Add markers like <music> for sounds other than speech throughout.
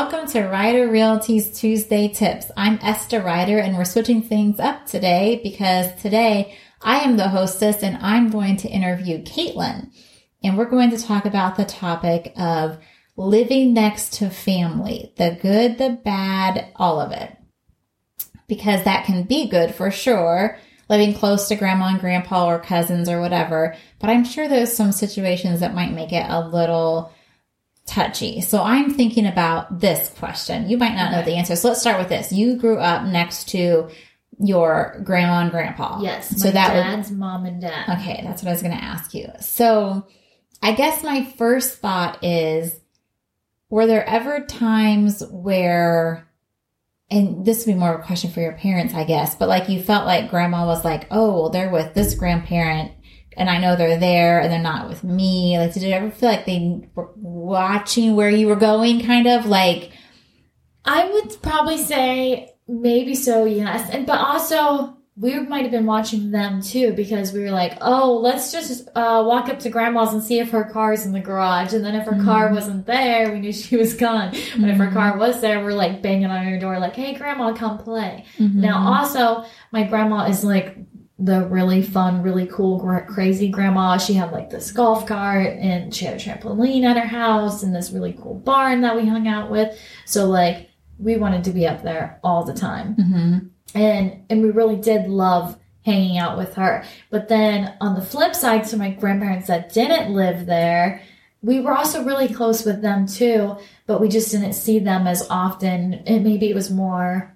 Welcome to Ryder Realty's Tuesday Tips. I'm Esther Ryder and we're switching things up today because today I am the hostess and I'm going to interview Caitlin. And we're going to talk about the topic of living next to family, the good, the bad, all of it. Because that can be good for sure, living close to grandma and grandpa or cousins or whatever. But I'm sure there's some situations that might make it a little touchy. So I'm thinking about this question. You might not know the answer. So let's start with this. You grew up next to your grandma and grandpa. Yes. So that would dad's mom and dad. Okay, that's what I was going to ask you. So, I guess my first thought is were there ever times where and this would be more of a question for your parents, I guess, but like you felt like grandma was like, "Oh, well they're with this grandparent and I know they're there and they're not with me." Like did you ever feel like they were watching where you were going kind of like I would probably say maybe so, yes. And but also we might have been watching them too because we were like, oh, let's just uh, walk up to grandma's and see if her car's in the garage. And then if her mm-hmm. car wasn't there, we knew she was gone. But if her car mm-hmm. was there, we're like banging on her door, like, hey, grandma, come play. Mm-hmm. Now, also, my grandma is like the really fun, really cool, crazy grandma. She had like this golf cart and she had a trampoline at her house and this really cool barn that we hung out with. So, like, we wanted to be up there all the time mhm. and and we really did love hanging out with her. But then on the flip side, to my grandparents that didn't live there, we were also really close with them too, but we just didn't see them as often. And maybe it was more,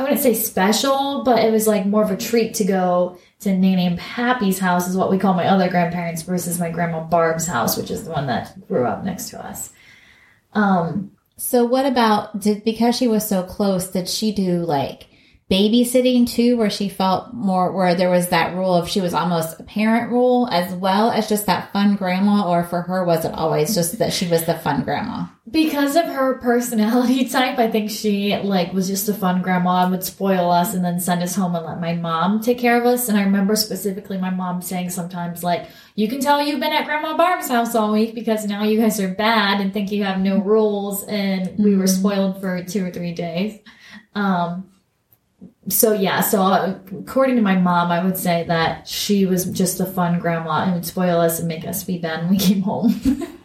I wouldn't say special, but it was like more of a treat to go to Nanny and Pappy's house, is what we call my other grandparents, versus my grandma Barb's house, which is the one that grew up next to us. Um, So what about did because she was so close, did she do like babysitting too, where she felt more where there was that rule of she was almost a parent rule as well as just that fun grandma, or for her was it always just that she was the fun grandma? because of her personality <laughs> type, I think she like was just a fun grandma and would spoil us and then send us home and let my mom take care of us. And I remember specifically my mom saying sometimes like, "You can tell you've been at Grandma Barb's house all week because now you guys are bad and think you have no rules." And we were spoiled for two or three days. Um, so yeah, so uh, according to my mom, I would say that she was just a fun grandma and would spoil us and make us be bad when we came home. <laughs>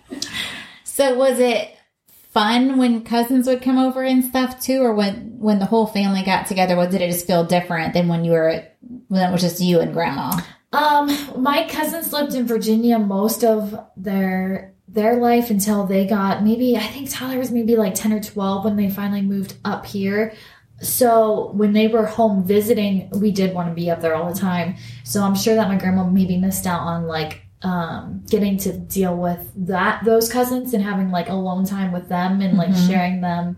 So was it fun when cousins would come over and stuff too, or when when the whole family got together? Was did it just feel different than when you were when it was just you and grandma? Um, my cousins lived in Virginia most of their their life until they got maybe I think Tyler was maybe like 10 or 12 when they finally moved up here. So when they were home visiting, we did want to be up there all the time. So I'm sure that my grandma maybe missed out on like um getting to deal with that those cousins and having like alone time with them and like Mhm. sharing them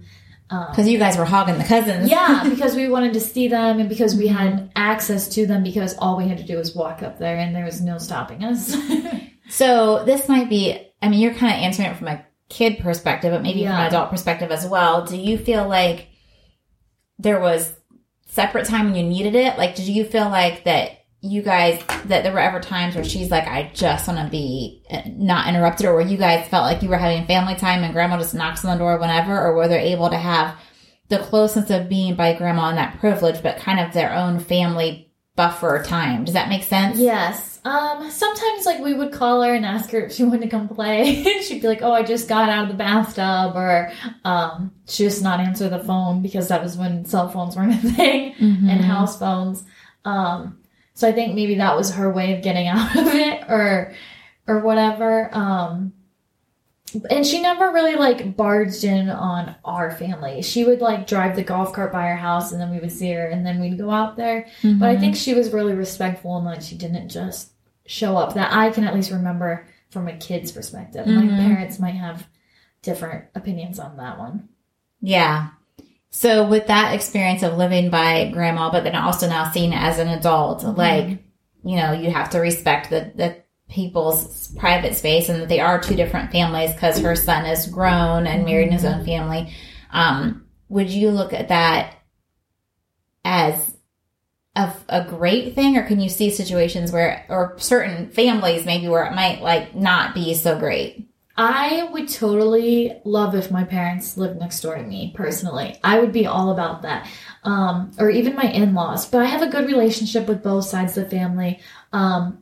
um, Because you guys were hogging the cousins. yeah, because we wanted to see them and because we had access to them because all we had to do was walk up there and there was no stopping us. <laughs> So this might be, I mean, you're kind of answering it from a kid perspective, but maybe from an adult perspective as well. Do you feel like there was separate time when you needed it? Like, did you feel like that you guys, that there were ever times where she's like, I just want to be uh, not interrupted, or where you guys felt like you were having family time and grandma just knocks on the door whenever, or were they able to have the closeness of being by grandma and that privilege, but kind of their own family buffer time? Does that make sense? yes. Um, sometimes like we would call her and ask her if she wanted to come play. <laughs> and She'd be like, Oh, I just got out of the bathtub or um she just not answer the phone because that was when cell phones weren't <laughs> a thing Mhm. and house phones. Um so I think maybe that was her way of getting <laughs> out of it or or whatever. Um and she never really like barged in on our family. She would like drive the golf cart by our house and then we would see her and then we'd go out there. But I Mhm. think she was really respectful and like she didn't just show up. That I can at least remember from a kid's perspective. Mhm. My parents might have different opinions on that one. Yeah. So with that experience of living by grandma, but then also now seeing it as an adult, like, you know, you have to respect the, the people's private space and that they are two different families because her son is grown and married in his own family. Um, would you look at that as a, a great thing or can you see situations where, or certain families maybe where it might like not be so great? I would totally love if my parents lived next door to me personally. I would be all about that. Um, or even my in laws. But I have a good relationship with both sides of the family. Um,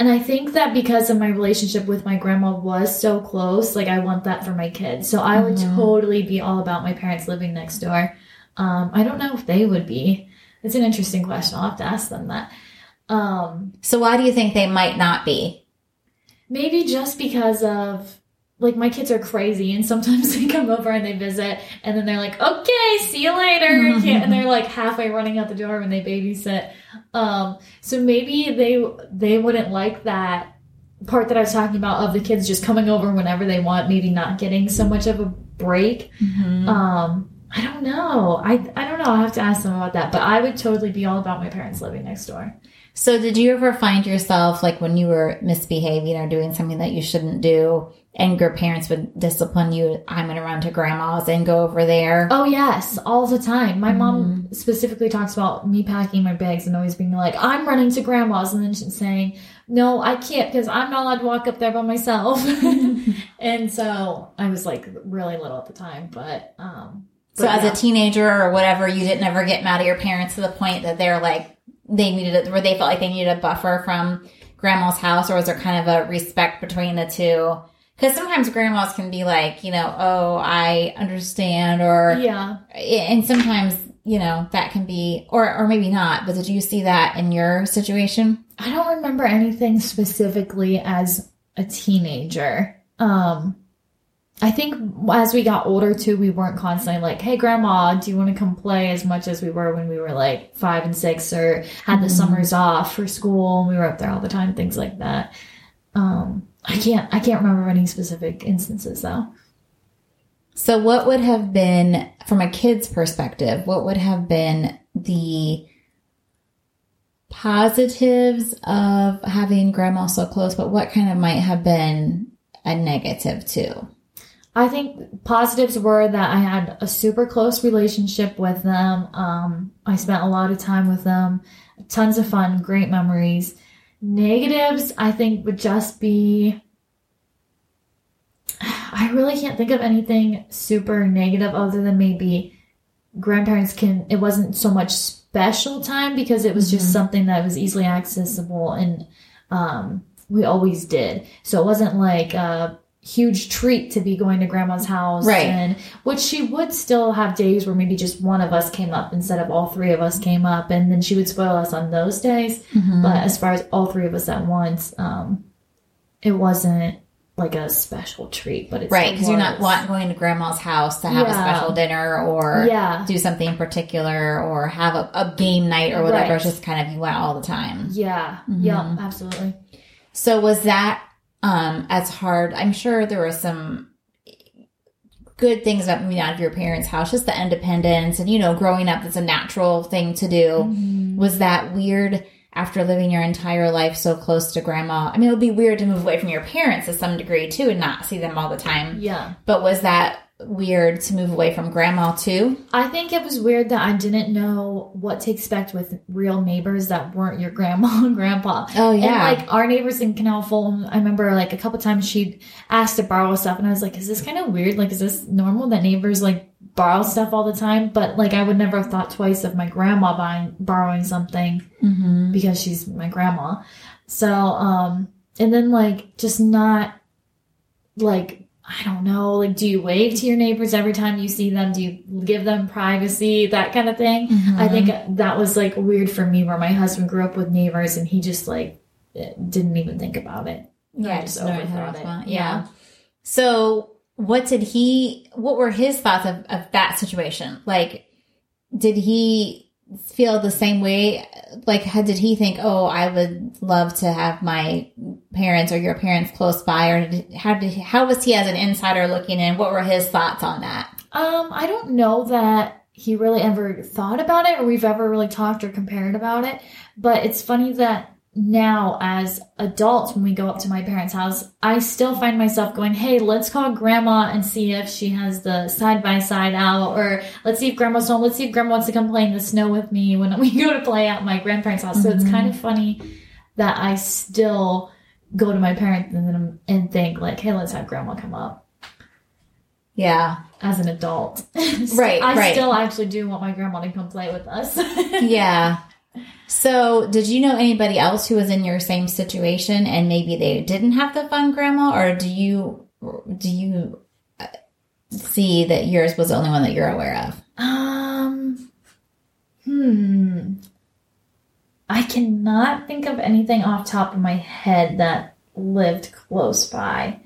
and I think that because of my relationship with my grandma was so close, like I want that for my kids. So I would Mhm. totally be all about my parents living next door. Um, I don't know if they would be. It's an interesting question. I'll have to ask them that. Um, So why do you think they might not be? Maybe just because of like my kids are crazy and sometimes <laughs> they come over and they visit and then they're like, okay, see you later. <laughs> And they're like halfway running out the door when they babysit. Um, so maybe they they wouldn't like that part that I was talking about of the kids just coming over whenever they want, maybe not getting so much of a break. Um, I don't know. I I don't know. I'll have to ask them about that. But I would totally be all about my parents living next door. So did you ever find yourself like when you were misbehaving or doing something that you shouldn't do and your parents would discipline you, I'm to run to grandma's and go over there? Oh yes, all the time. My mom specifically talks about me packing my bags and always being like, "I'm running to grandma's," and then she's saying, "No, I can't because I'm not allowed to walk up there by myself." <laughs> <laughs> and so I was like really little at the time, but um. So but as yeah. a teenager or whatever, you didn't ever get mad at your parents to the point that they're like, they needed it, where they felt like they needed a buffer from grandma's house or was there kind of a respect between the two? Because sometimes grandmas can be like, you know, oh, I understand or yeah, and sometimes you know that can be or or maybe not but did you see that in your situation I don't remember anything specifically as a teenager. Um, I think as we got older too, we weren't constantly like, "Hey, grandma, do you want to come play?" As much as we were when we were like five and six, or had the Mhm. summers off for school, and we were up there all the time, things like that. Um, I can't, I can't remember any specific instances though. so what would have been from a kid's perspective what would have been the positives of having grandma so close but what kind of might have been a negative too I think positives were that I had a super close relationship with them. Um, I spent a lot of time with them, tons of fun, great memories. Negatives, I think, would just be. I really can't think of anything super negative other than maybe grandparents can. It wasn't so much special time because it was just Mhm. something that was easily accessible and um, we always did. So it wasn't like a huge treat to be going to grandma's house. Right. And which she would still have days where maybe just one of us came up instead of all three of us came up. And then she would spoil us on those days. But as far as all three of us at once, um, it wasn't like a special treat, but it's right because you're not want, going to grandma's house to have a special dinner or Yeah. do something in particular or have a, a game night or whatever. Right. It's just kind of you went all the time. Yeah. Mhm. Yeah, absolutely. So was that um as hard? I'm sure there were some good things about moving out of your parents' house, just the independence and you know, growing up it's a natural thing to do. Mhm. Was that weird after living your entire life so close to grandma? I mean, it would be weird to move away from your parents to some degree too and not see them all the time. Yeah. But was that weird to move away from grandma too? I think it was weird that I didn't know what to expect with real neighbors that weren't your grandma <laughs> and grandpa. Oh And like our neighbors in Canal Fulton, I remember like a couple times she'd asked to borrow stuff, and I was like, "Is this kind of weird? Like, is this normal that neighbors like borrow stuff all the time?" But like, I would never have thought twice of my grandma buying borrowing something hmm because she's my grandma. So, um, and then like just not like I don't know, like do you wave to your neighbors every time you see them? Do you give them privacy, that kind of thing? I think that was like weird for me where my husband grew up with neighbors and he just like didn't even think about it. Yeah, I just just knowing how to overthought it. Yeah. Yeah. So, what did he? What were his thoughts of, of that situation? Like, did he feel the same way? Like, how did he think? Oh, I would love to have my parents or your parents close by, or did, how did how was he as an insider looking in? What were his thoughts on that? Um, I don't know that he really ever thought about it or we've ever really talked or compared about it. But it's funny that now as adults, when we go up to my parents' house, I still find myself going, Hey, let's call grandma and see if she has the side by side out or let's see if grandma's home. Let's see if grandma wants to come play in the snow with me when we <laughs> go to play at my grandparents' house. So it's Mhm. kind of funny that I still go to my parents and and think like, hey, let's have grandma come up Yeah. as an adult. <laughs> Right, I right. still actually do want my grandma to come play with us. <laughs> Yeah. So, did you know anybody else who was in your same situation and maybe they didn't have the fun grandma or do you do you uh, see that yours was the only one that you're aware of? Um, hmm. I cannot think of anything off top of my head that lived close by.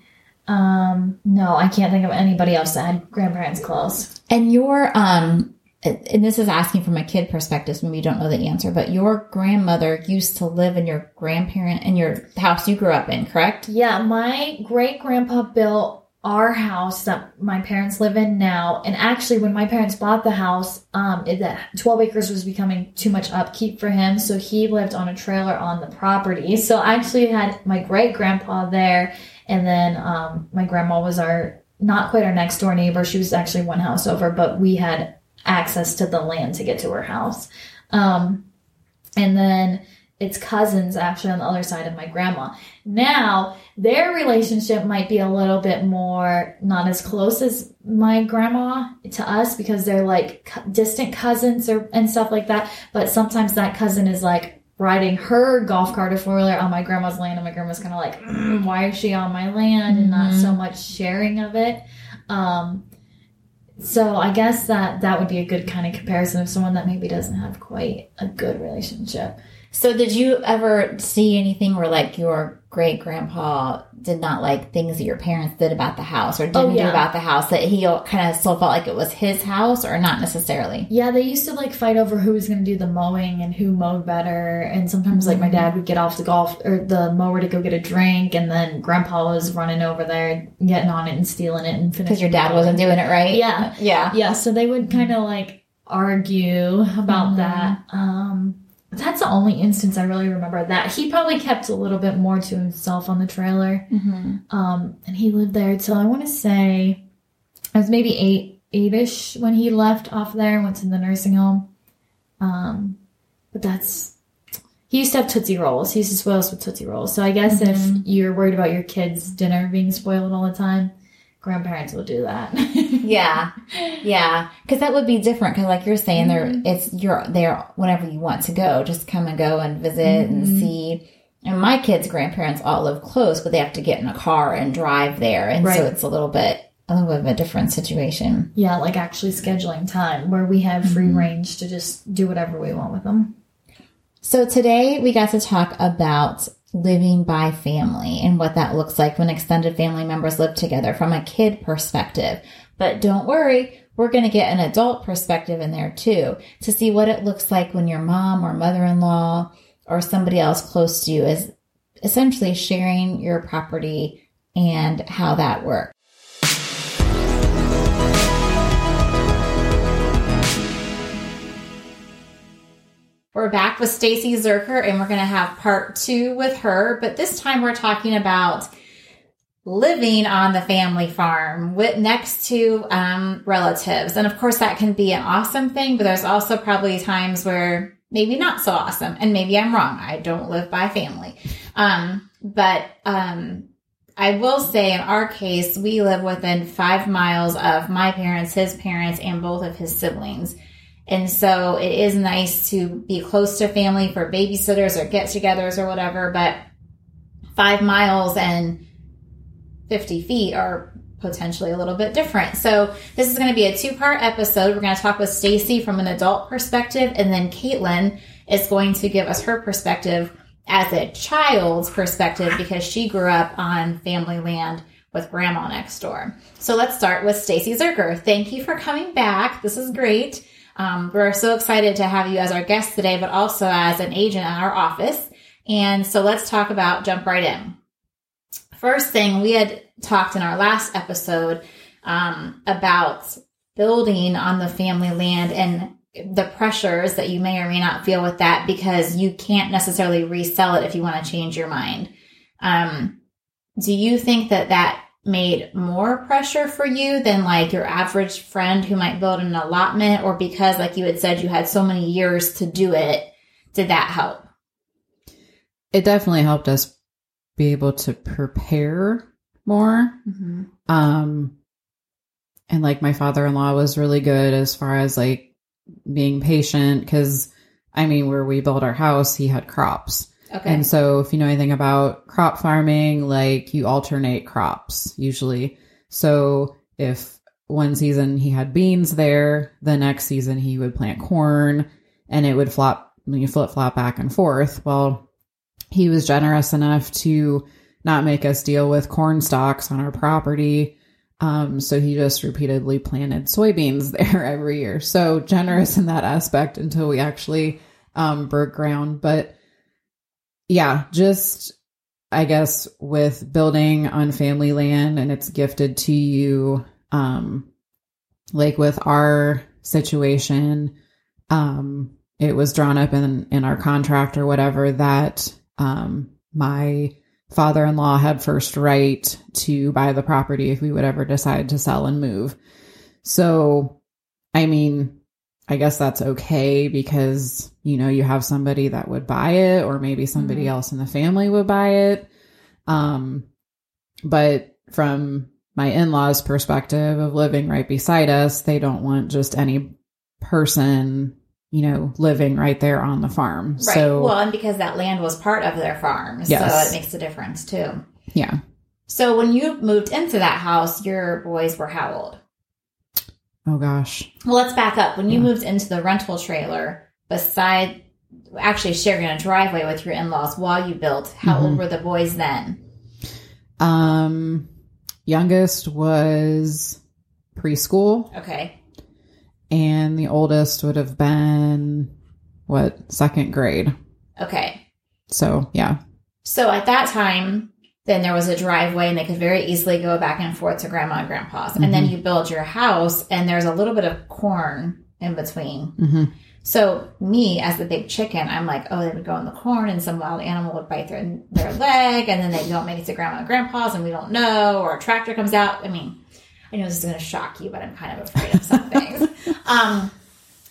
Um, no, I can't think of anybody else that had grandparents close. And your um and this is asking from a kid perspective, so maybe you don't know the answer, but your grandmother used to live in your grandparent in your house you grew up in, correct? Yeah, my great grandpa built our house that my parents live in now. And actually, when my parents bought the house, um, that 12 acres was becoming too much upkeep for him. So he lived on a trailer on the property. So I actually had my great grandpa there. And then um, my grandma was our, not quite our next door neighbor. She was actually one house over, but we had access to the land to get to her house. Um, and then it's cousins actually on the other side of my grandma. Now, their relationship might be a little bit more not as close as my grandma to us because they're like distant cousins or and stuff like that. But sometimes that cousin is like riding her golf cart or four wheeler on my grandma's land, and my grandma's kind of like, "Mm, why is she on my land and not so much sharing of it. Um, so I guess that that would be a good kind of comparison of someone that maybe doesn't have quite a good relationship. So did you ever see anything where like your great grandpa did not like things that your parents did about the house or didn't Oh, do about the house that he kind of still felt like it was his house or not necessarily? Yeah, they used to like fight over who was going to do the mowing and who mowed better. And sometimes, like, my dad would get off the golf or the mower to go get a drink, and then grandpa was running over there, getting on it and stealing it and finishing. Because your dad wasn't doing it right? Yeah. Yeah. Yeah, so they would kind of like argue about Mhm. that. Um, that's the only instance I really remember that. He probably kept a little bit more to himself on the trailer. hmm Um, and he lived there till I want to say I was maybe eight, eight-ish when he left off there and went to the nursing home. Um, but that's he used to have Tootsie Rolls. He used to spoil us with Tootsie Rolls. So I guess Mhm. if you're worried about your kids' dinner being spoiled all the time, grandparents will do that. Yeah. <laughs> Yeah. Because that would be different. Because like you're saying, there Mhm. it's you're there whenever you want to go. Just come and go and visit and Mhm. see. And my kids' grandparents all live close, but they have to get in a car and drive there, and Right. so it's a little bit a little bit of a different situation. Yeah, like actually scheduling time where we have free Mhm. range to just do whatever we want with them. So today we got to talk about living by family and what that looks like when extended family members live together from a kid perspective. But don't worry, we're going to get an adult perspective in there too to see what it looks like when your mom or mother-in-law or somebody else close to you is essentially sharing your property and how that works. We're back with Stacy Zerker and we're going to have part two with her, but this time we're talking about living on the family farm with next to um, relatives. And of course that can be an awesome thing, but there's also probably times where maybe not so awesome. And maybe I'm wrong. I don't live by family. Um, but, um, I will say in our case, we live within five miles of my parents, his parents, and both of his siblings. And so it is nice to be close to family for babysitters or get togethers or whatever, but five miles and 50 feet are potentially a little bit different. So this is going to be a two part episode. We're going to talk with Stacy from an adult perspective and then Caitlin is going to give us her perspective as a child's perspective because she grew up on family land with grandma next door. So let's start with Stacy Zerker. Thank you for coming back. This is great. Um, we're so excited to have you as our guest today, but also as an agent at our office. And so let's talk about jump right in. First thing, we had talked in our last episode um, about building on the family land and the pressures that you may or may not feel with that because you can't necessarily resell it if you want to change your mind. Um, do you think that that made more pressure for you than like your average friend who might build an allotment or because like you had said you had so many years to do it did that help It definitely helped us be able to prepare more. Mm-hmm. Um, and like my father in law was really good as far as like being patient because I mean, where we built our house, he had crops. Okay. And so, if you know anything about crop farming, like you alternate crops usually. So, if one season he had beans there, the next season he would plant corn and it would flop, you flip flop back and forth. Well, he was generous enough to not make us deal with corn stalks on our property. Um, so he just repeatedly planted soybeans <laughs> there every year. So generous in that aspect until we actually um, broke ground. But yeah, just I guess with building on family land and it's gifted to you, um, like with our situation, um, it was drawn up in in our contract or whatever that um, my father-in-law had first right to buy the property if we would ever decide to sell and move. So, I mean, I guess that's okay because, you know, you have somebody that would buy it or maybe somebody Mhm. else in the family would buy it. Um, but from my in-laws perspective of living right beside us, they don't want just any person, you know, living right there on the farm. Right. So, well, and because that land was part of their farm, Yes. so it makes a difference too. yeah. So when you moved into that house, your boys were how old? Oh gosh. Well, let's back up. When you Yeah. moved into the rental trailer, beside actually sharing a driveway with your in-laws while you built, how Mhm. old were the boys then? Um, youngest was preschool Okay. and the oldest would have been what second grade. Okay. So yeah. So at that time, then there was a driveway and they could very easily go back and forth to grandma and grandpa's. And then Mhm. you build your house and there's a little bit of corn in between. hmm So me as the big chicken, I'm like, oh, they would go in the corn and some wild animal would bite their, their leg and then they don't make it to grandma and grandpa's and we don't know, or a tractor comes out. I mean, I know this is going to shock you, but I'm kind of afraid of some things. <laughs> Um,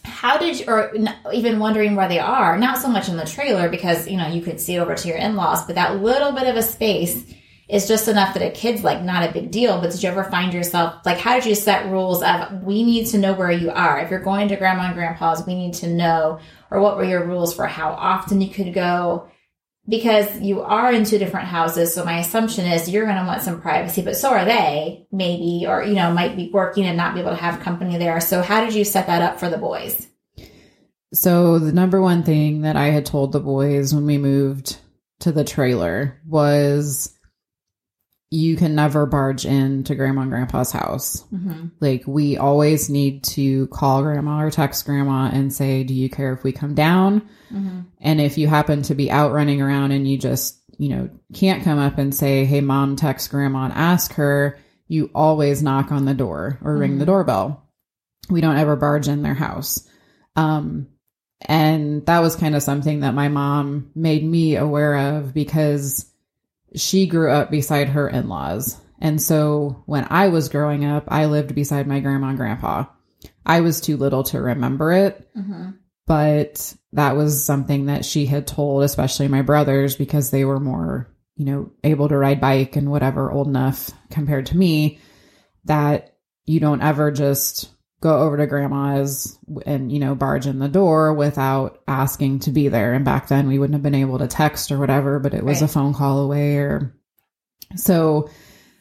how did you, or even wondering where they are, not so much in the trailer because, you know, you could see over to your in-laws, but that little bit of a space is just enough that a kid's like not a big deal. But did you ever find yourself, like, how did you set rules of, we need to know where you are? If you're going to grandma and grandpa's, we need to know, or what were your rules for how often you could go? Because you are in two different houses. So my assumption is you're going to want some privacy, but so are they, maybe, or, you know, might be working and not be able to have company there. So how did you set that up for the boys? So the number one thing that I had told the boys when we moved to the trailer was you can never barge into grandma and grandpa's house. Mm-hmm. Like we always need to call grandma or text grandma and say, "Do you care if we come down?" Mm-hmm. And if you happen to be out running around and you just, you know, can't come up and say, "Hey mom, text grandma and ask her," you always knock on the door or ring the Mhm. doorbell. We don't ever barge in their house. Um and that was kind of something that my mom made me aware of because she grew up beside her in laws. And so when I was growing up, I lived beside my grandma and grandpa. I was too little to remember it, Mm-hmm. but that was something that she had told, especially my brothers, because they were more, you know, able to ride bike and whatever, old enough compared to me, that you don't ever just go over to grandma's and, you know, barge in the door without asking to be there. And back then we wouldn't have been able to text or whatever, but it was a phone call away or so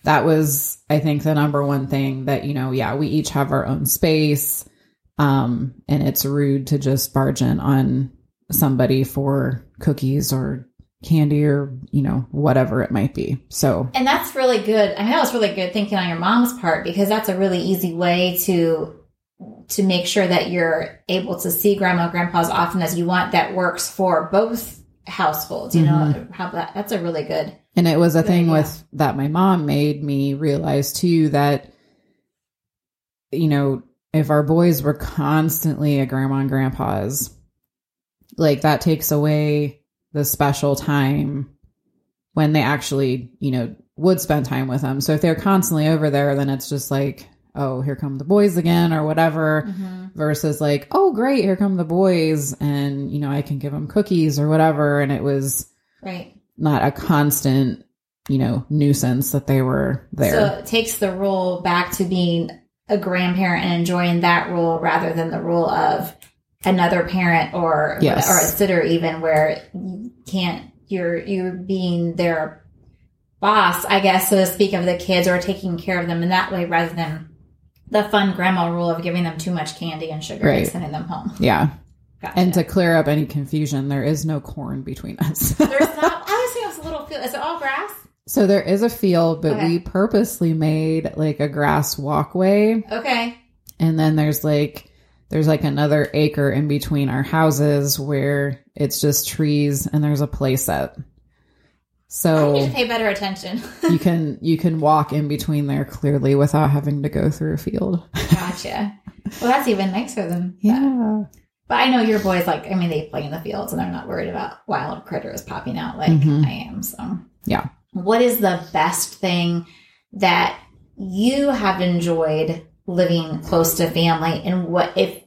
that was, I think, the number one thing that, you know, yeah, we each have our own space. Um, and it's rude to just barge in on somebody for cookies or candy or, you know, whatever it might be. So, And that's really good. I know it's really good thinking on your mom's part because that's a really easy way to to make sure that you're able to see grandma and grandpa as often as you want that works for both households. You know, mm-hmm. how that that's a really good. and it was a thing idea. with that my mom made me realize too that, you know, if our boys were constantly at grandma and grandpa's, like that takes away the special time when they actually, you know, would spend time with them. So if they're constantly over there, then it's just like, oh, here come the boys again or whatever mm-hmm. versus like, oh, great, here come the boys. And, you know, I can give them cookies or whatever. And it was Right. not a constant you know, nuisance that they were there. So it takes the role back to being a grandparent and enjoying that role rather than the role of another parent or Yes. or a sitter even where you can't you're you're being their boss, I guess, so to speak, of the kids or taking care of them in that way rather than the fun grandma rule of giving them too much candy and sugar Right. and sending them home. yeah. Gotcha. And to clear up any confusion, there is no corn between us. there's not <laughs> I was thinking it was a little field. Is it all grass? so there is a field, but Okay. we purposely made like a grass walkway Okay. and then there's like there's like another acre in between our houses where it's just trees and there's a play set. I need to pay better attention. <laughs> you can you can walk in between there clearly without having to go through a field. gotcha. Well, that's even nicer than that. Yeah. But I know your boys like. I mean, they play in the fields and they're not worried about wild critters popping out like Mhm. I am. So, Yeah. What is the best thing that you have enjoyed living close to family, and what if?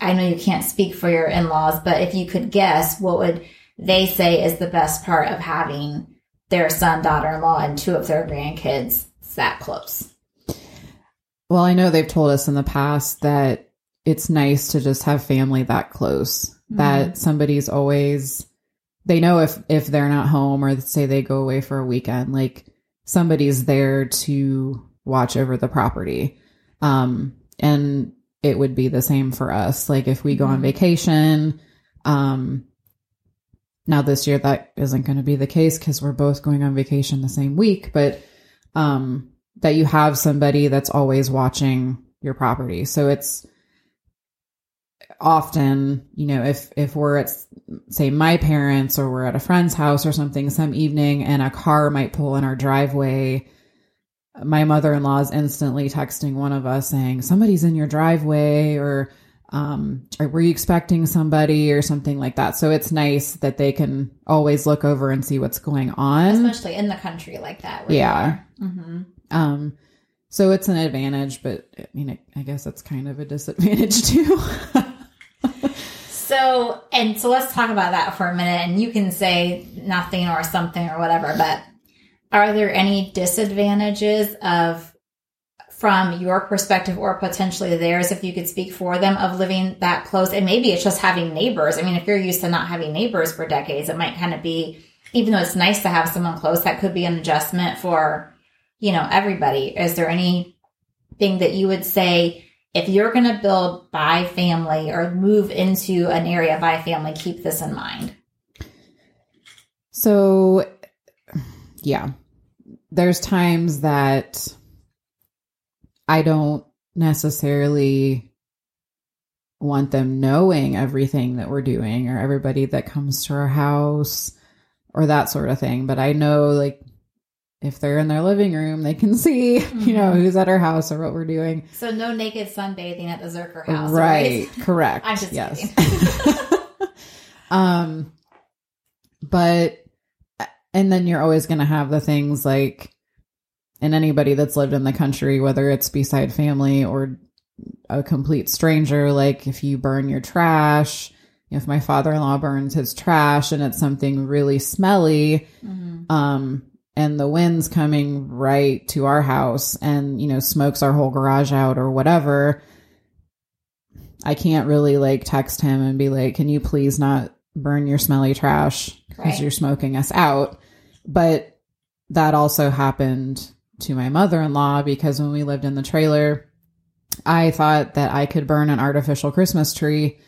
I know you can't speak for your in-laws, but if you could guess, what would they say is the best part of having their son, daughter-in-law, and two of their grandkids that close? Well, I know they've told us in the past that it's nice to just have family that close. That somebody's always they know if if they're not home or say they go away for a weekend, like somebody's there to watch over the property. Um and it would be the same for us. Like if we go on Mhm. vacation, um now this year that isn't going to be the case cuz we're both going on vacation the same week, but um that you have somebody that's always watching your property. So it's often, you know, if if we're at say my parents or we're at a friend's house or something some evening and a car might pull in our driveway, my mother-in-law is instantly texting one of us saying somebody's in your driveway or um or were you expecting somebody or something like that. So it's nice that they can always look over and see what's going on. Especially in the country like that. Yeah. hmm Um, so it's an advantage, but I mean, I, I guess it's kind of a <laughs> disadvantage too. So, and so let's talk about that for a minute. And you can say nothing or something or whatever, but are there any disadvantages of, from your perspective or potentially theirs, if you could speak for them, of living that close? And maybe it's just having neighbors. I mean, if you're used to not having neighbors for decades, it might kind of be, even though it's nice to have someone close, that could be an adjustment for, you know, everybody. Is there anything that you would say, if you're going to build by family or move into an area by family, keep this in mind. so, yeah, there's times that I don't necessarily want them knowing everything that we're doing or everybody that comes to our house or that sort of thing. But I know, like, if they're in their living room, they can <laughs> see, you know, Mhm. who's at our house or what we're doing. So no naked sunbathing at the Zerker house, right <laughs> correct I'm just yes <laughs> um but and then you're always going to have the things like and anybody that's lived in the country whether it's beside family or a complete stranger like if you burn your trash if my father-in-law burns his trash and it's something really smelly Mhm. um and the wind's coming right to our house and you know smokes our whole garage out or whatever i can't really like text him and be like can you please not burn your smelly trash because Right. you're smoking us out but that also happened to my mother-in-law because when we lived in the trailer i thought that i could burn an artificial christmas tree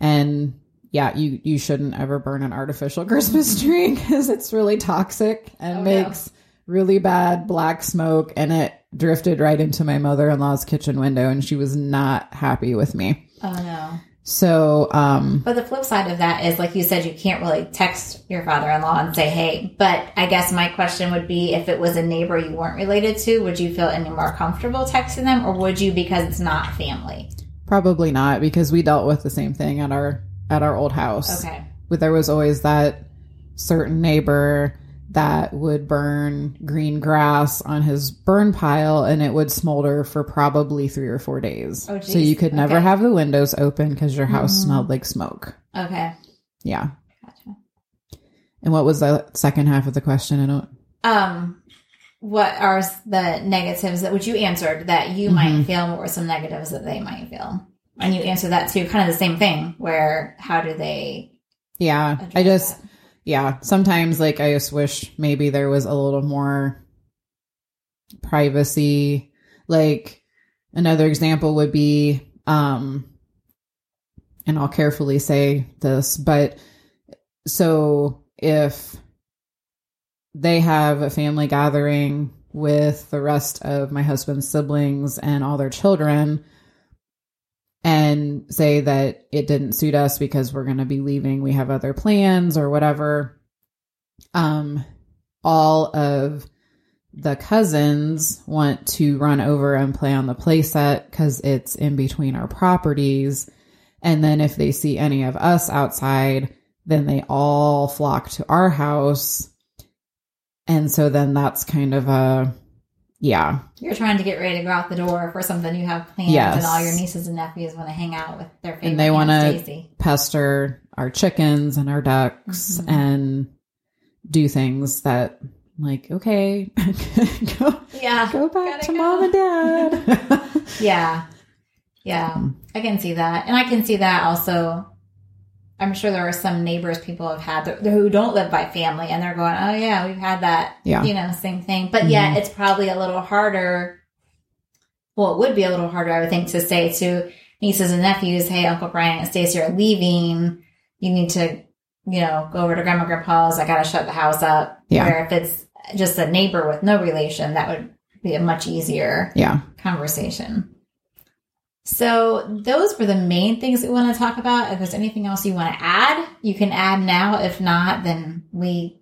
and yeah, you you shouldn't ever burn an artificial <laughs> Christmas tree because it's really toxic and Oh, no. makes really bad black smoke. And it drifted right into my mother in law's kitchen window, and she was not happy with me. Oh no. So, um, But the flip side of that is, like you said, you can't really text your father-in-law and say, "Hey." But I guess my question would be, if it was a neighbor you weren't related to, would you feel any more comfortable texting them, or would you because it's not family? probably not because we dealt with the same thing at our at our old house. Okay. But there was always that certain neighbor that would burn green grass on his burn pile and it would smolder for probably three or four days. Oh, so you could never Okay. have the windows open because your house Mhm. smelled like smoke. Okay. Yeah. Gotcha. And what was the second half of the question? I don't. um, what are the negatives that which you answered that you might Mhm. feel? What were some negatives that they might feel? And you answered that too, kind of the same thing. Where how do they? Yeah. I just, that? Yeah, sometimes like I just wish maybe there was a little more privacy. Like another example would be, um, and I'll carefully say this, but so if they have a family gathering with the rest of my husband's siblings and all their children and say that it didn't suit us because we're going to be leaving we have other plans or whatever. Um all of the cousins want to run over and play on the playset because it's in between our properties. And then if they see any of us outside then they all flock to our house. And so then that's kind of a yeah You're trying to get ready to go out the door for something you have planned, Yes. and all your nieces and nephews want to hang out with their favorite And they wanna- pester our chickens and our ducks Mhm. and do things that like okay <laughs> go, Yeah, go back to go. mom and dad <laughs> yeah, yeah. I can see that, and I can see that also. I'm sure there are some neighbors people have had that, who don't live by family, and they're going, "Oh yeah, we've had that, Yeah. you know, same thing." But yeah, Mhm. it's probably a little harder. Well, it would be a little harder, I would think, to say to nieces and nephews, "Hey, Uncle Brian and Stacy are leaving. You need to, you know, go over to Grandma Grandpa's. I got to shut the house up." Yeah. Where if it's just a neighbor with no relation, that would be a much easier yeah conversation. So those were the main things we want to talk about. If there's anything else you want to add, you can add now. If not, then we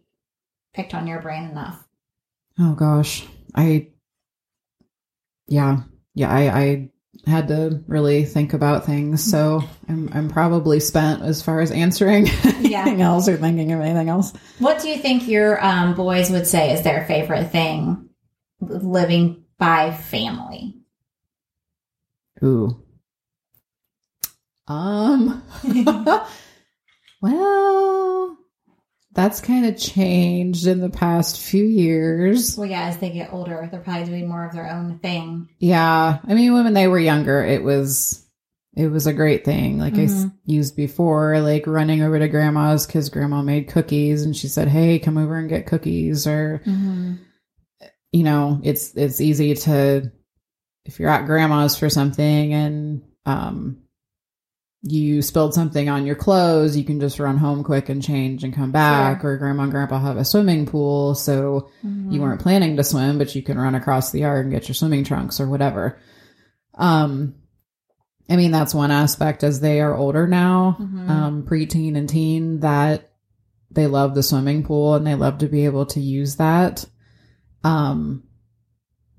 picked on your brain enough. oh gosh i yeah yeah i i had to really think about things so i'm i'm probably spent as far as answering <laughs> anything else or thinking of anything else What do you think your um, boys would say is their favorite thing living by family? Ooh. Um. <laughs> well, that's kind of changed in the past few years. Well, yeah, as they get older, they're probably doing more of their own thing. Yeah, I mean, when they were younger, it was it was a great thing. Like I s- Mhm. used before, like running over to grandma's because grandma made cookies, and she said, "Hey, come over and get cookies," or Mm-hmm. you know, it's it's easy to if you're at grandma's for something and um you spilled something on your clothes, you can just run home quick and change and come back. Or grandma and grandpa have a swimming pool, so Mm-hmm. you weren't planning to swim, but you can run across the yard and get your swimming trunks or whatever. Um I mean that's one aspect as they are older now, Mhm. um, preteen and teen, that they love the swimming pool and they love to be able to use that. Um,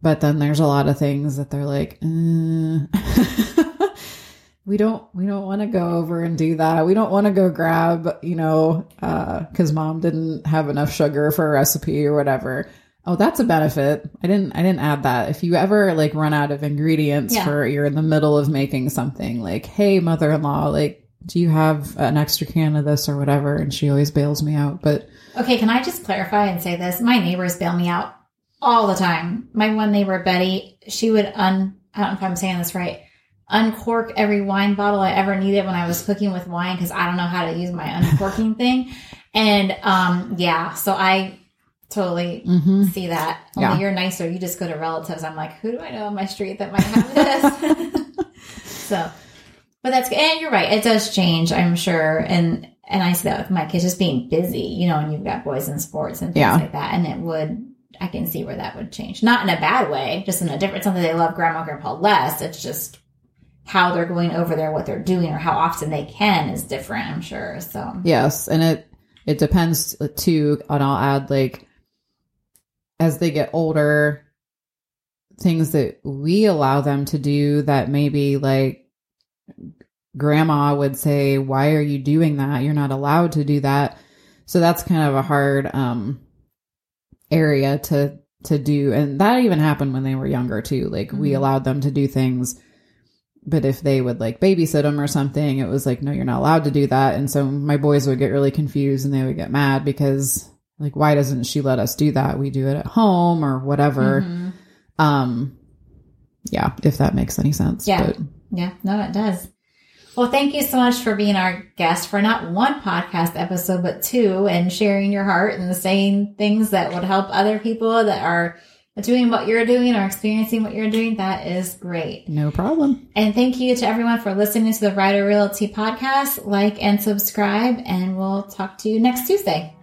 but then there's a lot of things that they're like, uh, <laughs> we don't, we don't want to go over and do that. We don't want to go grab, you know, uh, cause mom didn't have enough sugar for a recipe or whatever. Oh, that's a benefit. I didn't, I didn't add that. If you ever like run out of ingredients Yeah. for, you're in the middle of making something like, Hey, mother-in-law, like, do you have an extra can of this or whatever? And she always bails me out, but Okay, can I just clarify and say this? My neighbors bail me out all the time. My one neighbor, Betty, she would un, I don't know if I'm saying this right, uncork every wine bottle I ever needed when I was cooking with wine because I don't know how to use my uncorking <laughs> thing. And, um, yeah, so I totally mhm. see that. Only Yeah. you're nicer. You just go to relatives. I'm like, who do I know on my street that might have this? <laughs> so, but that's good. And you're right. It does change, I'm sure. And, and I see that with my kids just being busy, you know, and you've got boys in sports and things Yeah. like that. And it would, I can see where that would change. Not in a bad way, just in a different, something they love grandma, grandpa less. It's just how they're going over there, what they're doing, or how often they can is different, I'm sure. So, Yes, and it it depends too. And I'll add like as they get older, things that we allow them to do that maybe like grandma would say, "Why are you doing that? You're not allowed to do that." So that's kind of a hard um area to to do, and that even happened when they were younger too. Like we Mhm. allowed them to do things but if they would like babysit them or something, it was like, no, you're not allowed to do that. And so my boys would get really confused and they would get mad because Like, why doesn't she let us do that? We do it at home or whatever. Mhm. Um, yeah, if that makes any sense. Yeah. But Yeah, no, it does. Well, thank you so much for being our guest for not one podcast episode, but two, and sharing your heart and saying things that would help other people that are doing what you're doing or experiencing what you're doing. That is great. no problem. And thank you to everyone for listening to the Writer Realty podcast. Like and subscribe, and we'll talk to you next Tuesday.